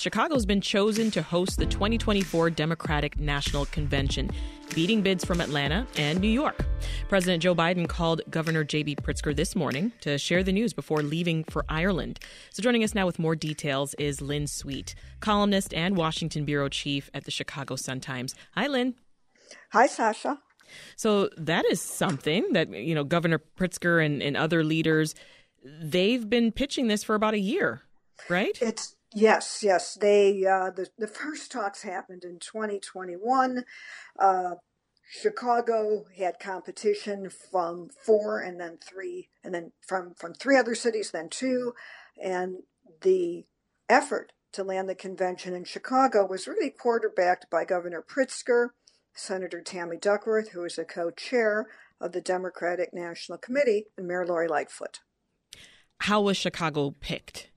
Chicago's been chosen to host the 2024 Democratic National Convention, beating bids from Atlanta and New York. President Joe Biden called Governor J.B. Pritzker this morning to share the news before leaving for Ireland. So, joining us now with more details is Lynn Sweet, columnist and Washington bureau chief at the Chicago Sun Times. Hi, Lynn. Hi, Sasha. So, that is something that, you know, Governor Pritzker and, and other leaders, they've been pitching this for about a year, right? It's Yes, yes. They uh, the the first talks happened in 2021. Uh, Chicago had competition from four and then three, and then from from three other cities, then two, and the effort to land the convention in Chicago was really quarterbacked by Governor Pritzker, Senator Tammy Duckworth, who is a co-chair of the Democratic National Committee, and Mayor Lori Lightfoot. How was Chicago picked?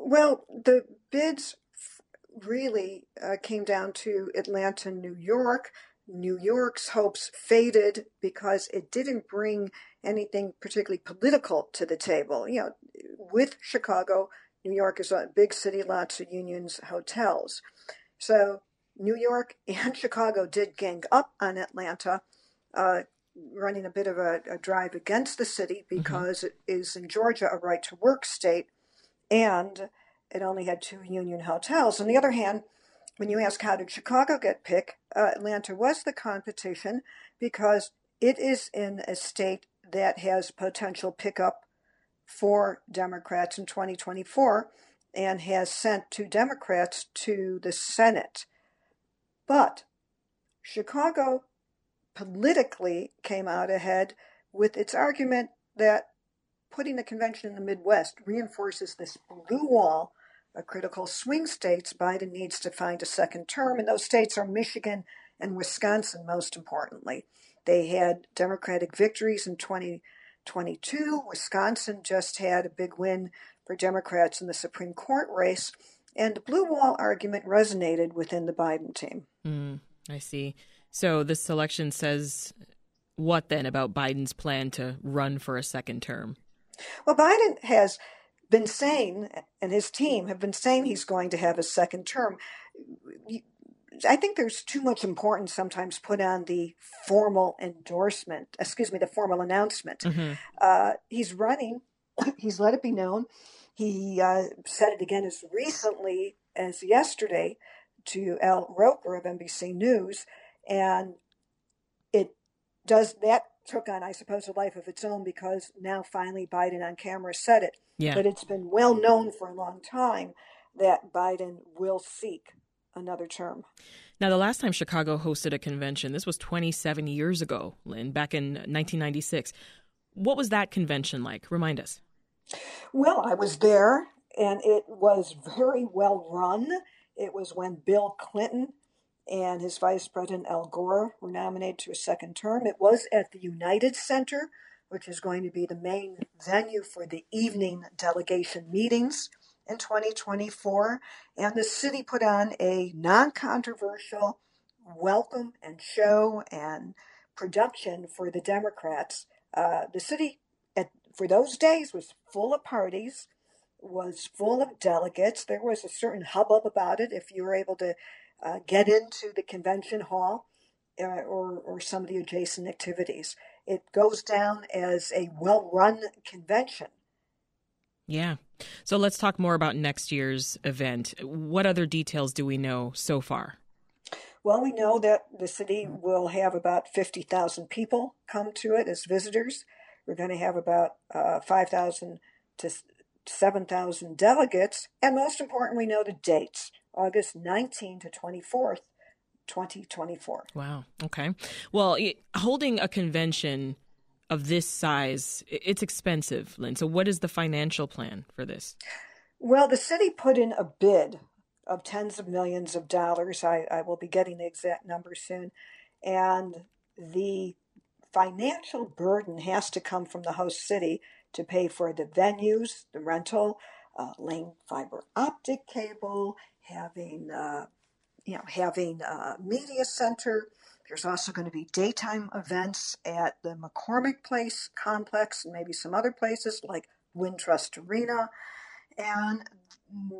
Well, the bids really uh, came down to Atlanta, New York. New York's hopes faded because it didn't bring anything particularly political to the table. You know, with Chicago, New York is a big city, lots of unions, hotels. So New York and Chicago did gang up on Atlanta, uh, running a bit of a, a, drive against the city mm-hmm. because mm-hmm. it is in Georgia a right to work state and it only had two union hotels. On the other hand, when you ask how did Chicago get picked, uh, Atlanta was the competition because it is in a state that has potential pickup for Democrats in 2024 and has sent two Democrats to the Senate. But Chicago politically came out ahead with its argument that putting the convention in the Midwest reinforces this blue wall of critical swing states. Biden needs to find a second term, and those states are Michigan and Wisconsin, most importantly. They had Democratic victories in 2022. Wisconsin just had a big win for Democrats in the Supreme Court race. And the blue wall argument resonated within the Biden team. Mm, I see. So this selection says what then about Biden's plan to run for a second term? Well, Biden has been saying, and his team have been saying he's going to have a second term. I think there's too much importance sometimes put on the formal endorsement, excuse me, the formal announcement. Mm-hmm. Uh, he's running, he's let it be known. He uh, said it again as recently as yesterday to Al Roker of NBC News. And it does that took on, I suppose, a life of its own because now finally Biden on camera said it. Yeah. But it's been well known for a long time that Biden will seek another term. Now, the last time Chicago hosted a convention, this was 27 years ago, Lynn, back in 1996. What was that convention like? Remind us. Well, I was there, and it was very well run. It was when Bill Clinton and his vice president Al Gore were nominated to a second term. It was at the United Center, which is going to be the main venue for the evening delegation meetings in 2024. And the city put on a non controversial welcome and show and production for the Democrats. Uh, the city, at, for those days, was full of parties, was full of delegates. There was a certain hubbub about it if you were able to uh, get into the convention hall uh, or, or some of the adjacent activities. It goes down as a well run convention. Yeah. So let's talk more about next year's event. What other details do we know so far? Well, we know that the city will have about 50,000 people come to it as visitors. We're going to have about uh, 5,000 to 7,000 delegates. And most important, we know the dates. August 19 to 24th, 2024. Wow. Okay. Well, holding a convention of this size, it's expensive, Lynn. So, what is the financial plan for this? Well, the city put in a bid of tens of millions of dollars. I, I will be getting the exact number soon. And the financial burden has to come from the host city to pay for the venues, the rental, uh, laying fiber optic cable, having uh, you know having a media center. There's also going to be daytime events at the McCormick Place complex and maybe some other places like Wintrust Arena. and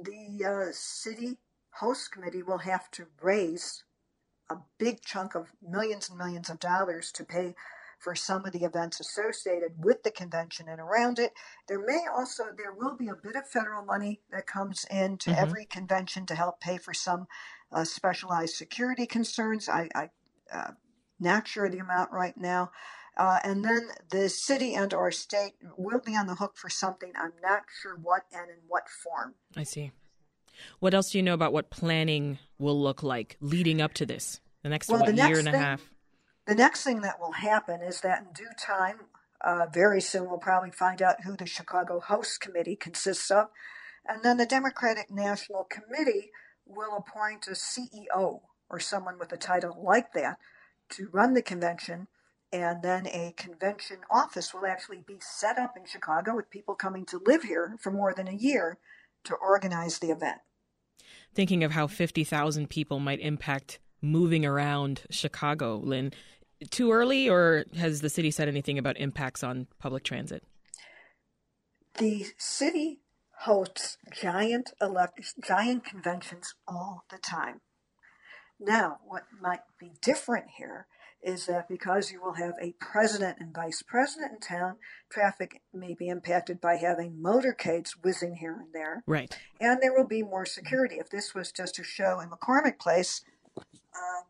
the uh, city host committee will have to raise a big chunk of millions and millions of dollars to pay for some of the events associated with the convention and around it. There may also there will be a bit of federal money that comes into mm-hmm. every convention to help pay for some uh, specialized security concerns. I, I uh, not sure the amount right now. Uh, and then the city and or state will be on the hook for something. I'm not sure what and in what form. I see. What else do you know about what planning will look like leading up to this? The next well, the year next and a thing, half. The next thing that will happen is that in due time, uh, very soon, we'll probably find out who the Chicago Host Committee consists of. And then the Democratic National Committee will appoint a CEO or someone with a title like that to run the convention. And then a convention office will actually be set up in Chicago with people coming to live here for more than a year to organize the event. Thinking of how 50,000 people might impact moving around Chicago, Lynn, too early, or has the city said anything about impacts on public transit? The city hosts giant elect- giant conventions all the time. Now, what might be different here is that because you will have a president and vice president in town, traffic may be impacted by having motorcades whizzing here and there. Right. And there will be more security. If this was just a show in McCormick Place, uh,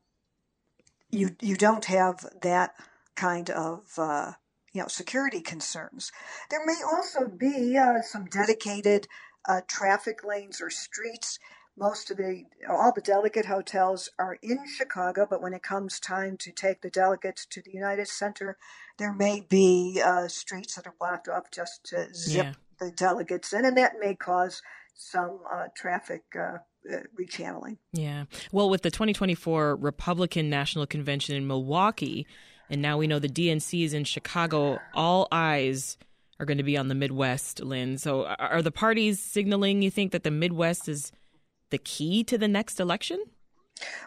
you you don't have that kind of uh, you know security concerns. There may also be uh, some dedicated uh, traffic lanes or streets. Most of the all the delegate hotels are in Chicago, but when it comes time to take the delegates to the United Center, there may be uh, streets that are blocked off just to zip yeah. the delegates in, and that may cause some uh, traffic uh, uh, rechanneling. Yeah. Well, with the 2024 Republican National Convention in Milwaukee, and now we know the DNC is in Chicago, all eyes are going to be on the Midwest, Lynn. So are the parties signaling, you think, that the Midwest is the key to the next election?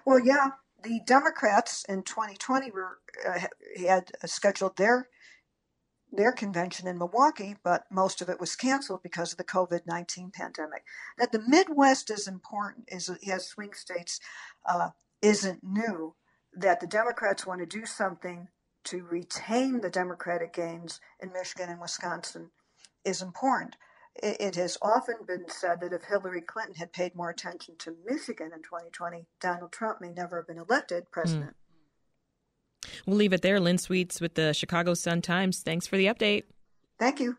Well, yeah. The Democrats in 2020 were uh, had scheduled their their convention in Milwaukee, but most of it was canceled because of the COVID 19 pandemic. That the Midwest is important, is has swing states, uh, isn't new. That the Democrats want to do something to retain the Democratic gains in Michigan and Wisconsin is important. It, it has often been said that if Hillary Clinton had paid more attention to Michigan in 2020, Donald Trump may never have been elected president. Mm. We'll leave it there. Lynn Sweets with the Chicago Sun Times. Thanks for the update. Thank you.